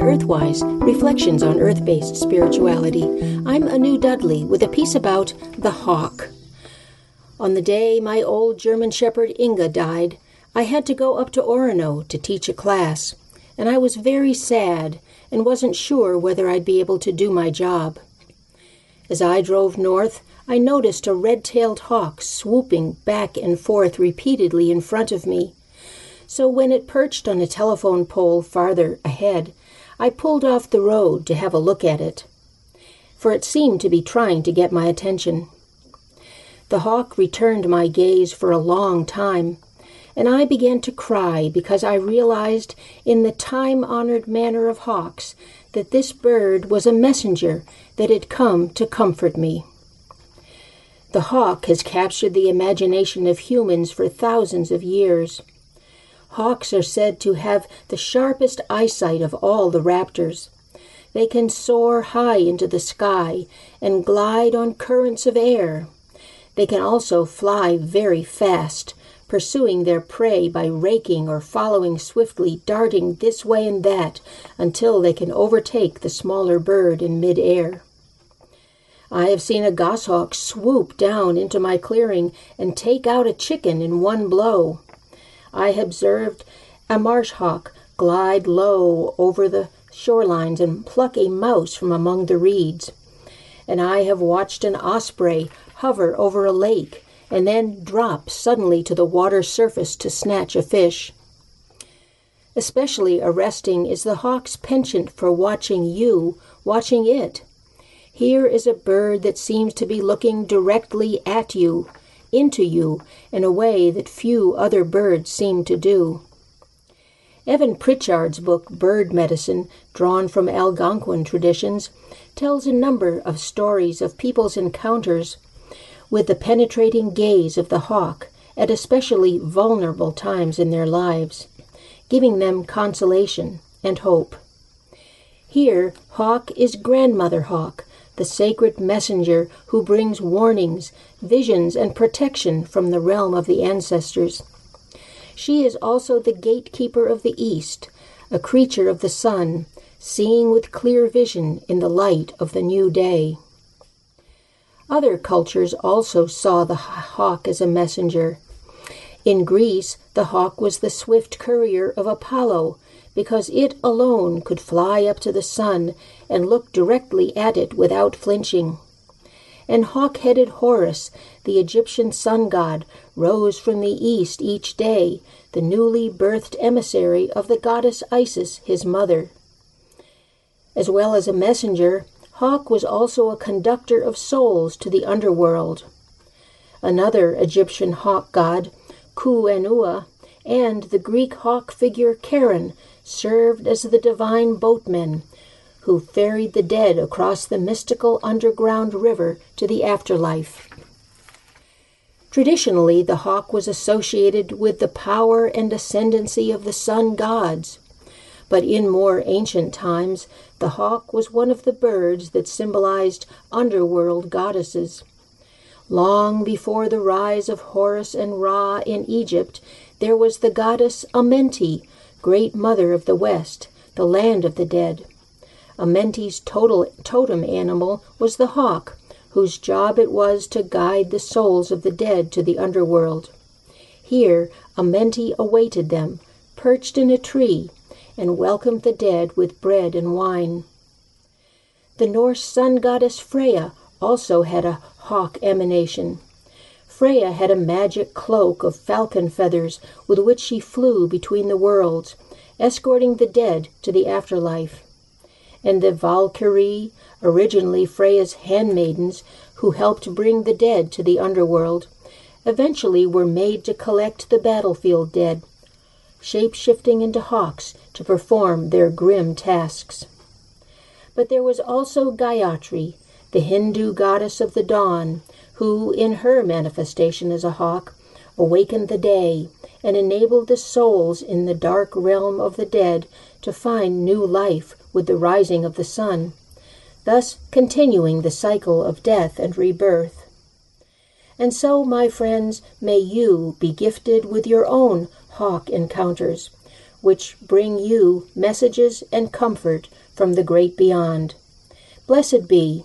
Earthwise Reflections on Earth Based Spirituality. I'm Anu Dudley with a piece about the hawk. On the day my old German Shepherd Inga died, I had to go up to Orono to teach a class, and I was very sad and wasn't sure whether I'd be able to do my job. As I drove north, I noticed a red tailed hawk swooping back and forth repeatedly in front of me. So when it perched on a telephone pole farther ahead, I pulled off the road to have a look at it, for it seemed to be trying to get my attention. The hawk returned my gaze for a long time, and I began to cry because I realized, in the time honored manner of hawks, that this bird was a messenger that had come to comfort me. The hawk has captured the imagination of humans for thousands of years. Hawks are said to have the sharpest eyesight of all the raptors. They can soar high into the sky and glide on currents of air. They can also fly very fast, pursuing their prey by raking or following swiftly, darting this way and that until they can overtake the smaller bird in midair. I have seen a goshawk swoop down into my clearing and take out a chicken in one blow. I have observed a marsh hawk glide low over the shorelines and pluck a mouse from among the reeds. And I have watched an osprey hover over a lake, and then drop suddenly to the water surface to snatch a fish. Especially arresting is the hawk's penchant for watching you, watching it. Here is a bird that seems to be looking directly at you, into you, in a way that few other birds seem to do. Evan Pritchard's book Bird Medicine, drawn from Algonquin traditions, tells a number of stories of people's encounters with the penetrating gaze of the hawk at especially vulnerable times in their lives, giving them consolation and hope. Here, Hawk is Grandmother Hawk, the sacred messenger who brings warnings, visions, and protection from the realm of the ancestors. She is also the gatekeeper of the East, a creature of the sun, seeing with clear vision in the light of the new day. Other cultures also saw the hawk as a messenger. In Greece, the hawk was the swift courier of Apollo, because it alone could fly up to the sun and look directly at it without flinching. And hawk headed Horus, the Egyptian sun god, rose from the east each day, the newly birthed emissary of the goddess Isis, his mother. As well as a messenger, Hawk was also a conductor of souls to the underworld. Another Egyptian hawk god, Ku-Enua, and the Greek hawk figure Charon served as the divine boatmen who ferried the dead across the mystical underground river to the afterlife. Traditionally, the hawk was associated with the power and ascendancy of the sun gods but in more ancient times the hawk was one of the birds that symbolized underworld goddesses. Long before the rise of Horus and Ra in Egypt, there was the goddess Amenti, great mother of the West, the land of the dead. Amenti's total, totem animal was the hawk, whose job it was to guide the souls of the dead to the underworld. Here, Amenti awaited them, perched in a tree, and welcomed the dead with bread and wine. The Norse sun goddess Freya also had a hawk emanation. Freya had a magic cloak of falcon feathers with which she flew between the worlds, escorting the dead to the afterlife. And the Valkyrie, originally Freya's handmaidens who helped bring the dead to the underworld, eventually were made to collect the battlefield dead shape shifting into hawks to perform their grim tasks. But there was also Gayatri, the Hindu goddess of the dawn, who, in her manifestation as a hawk, awakened the day and enabled the souls in the dark realm of the dead to find new life with the rising of the sun, thus continuing the cycle of death and rebirth. And so, my friends, may you be gifted with your own hawk encounters, which bring you messages and comfort from the great beyond. Blessed be.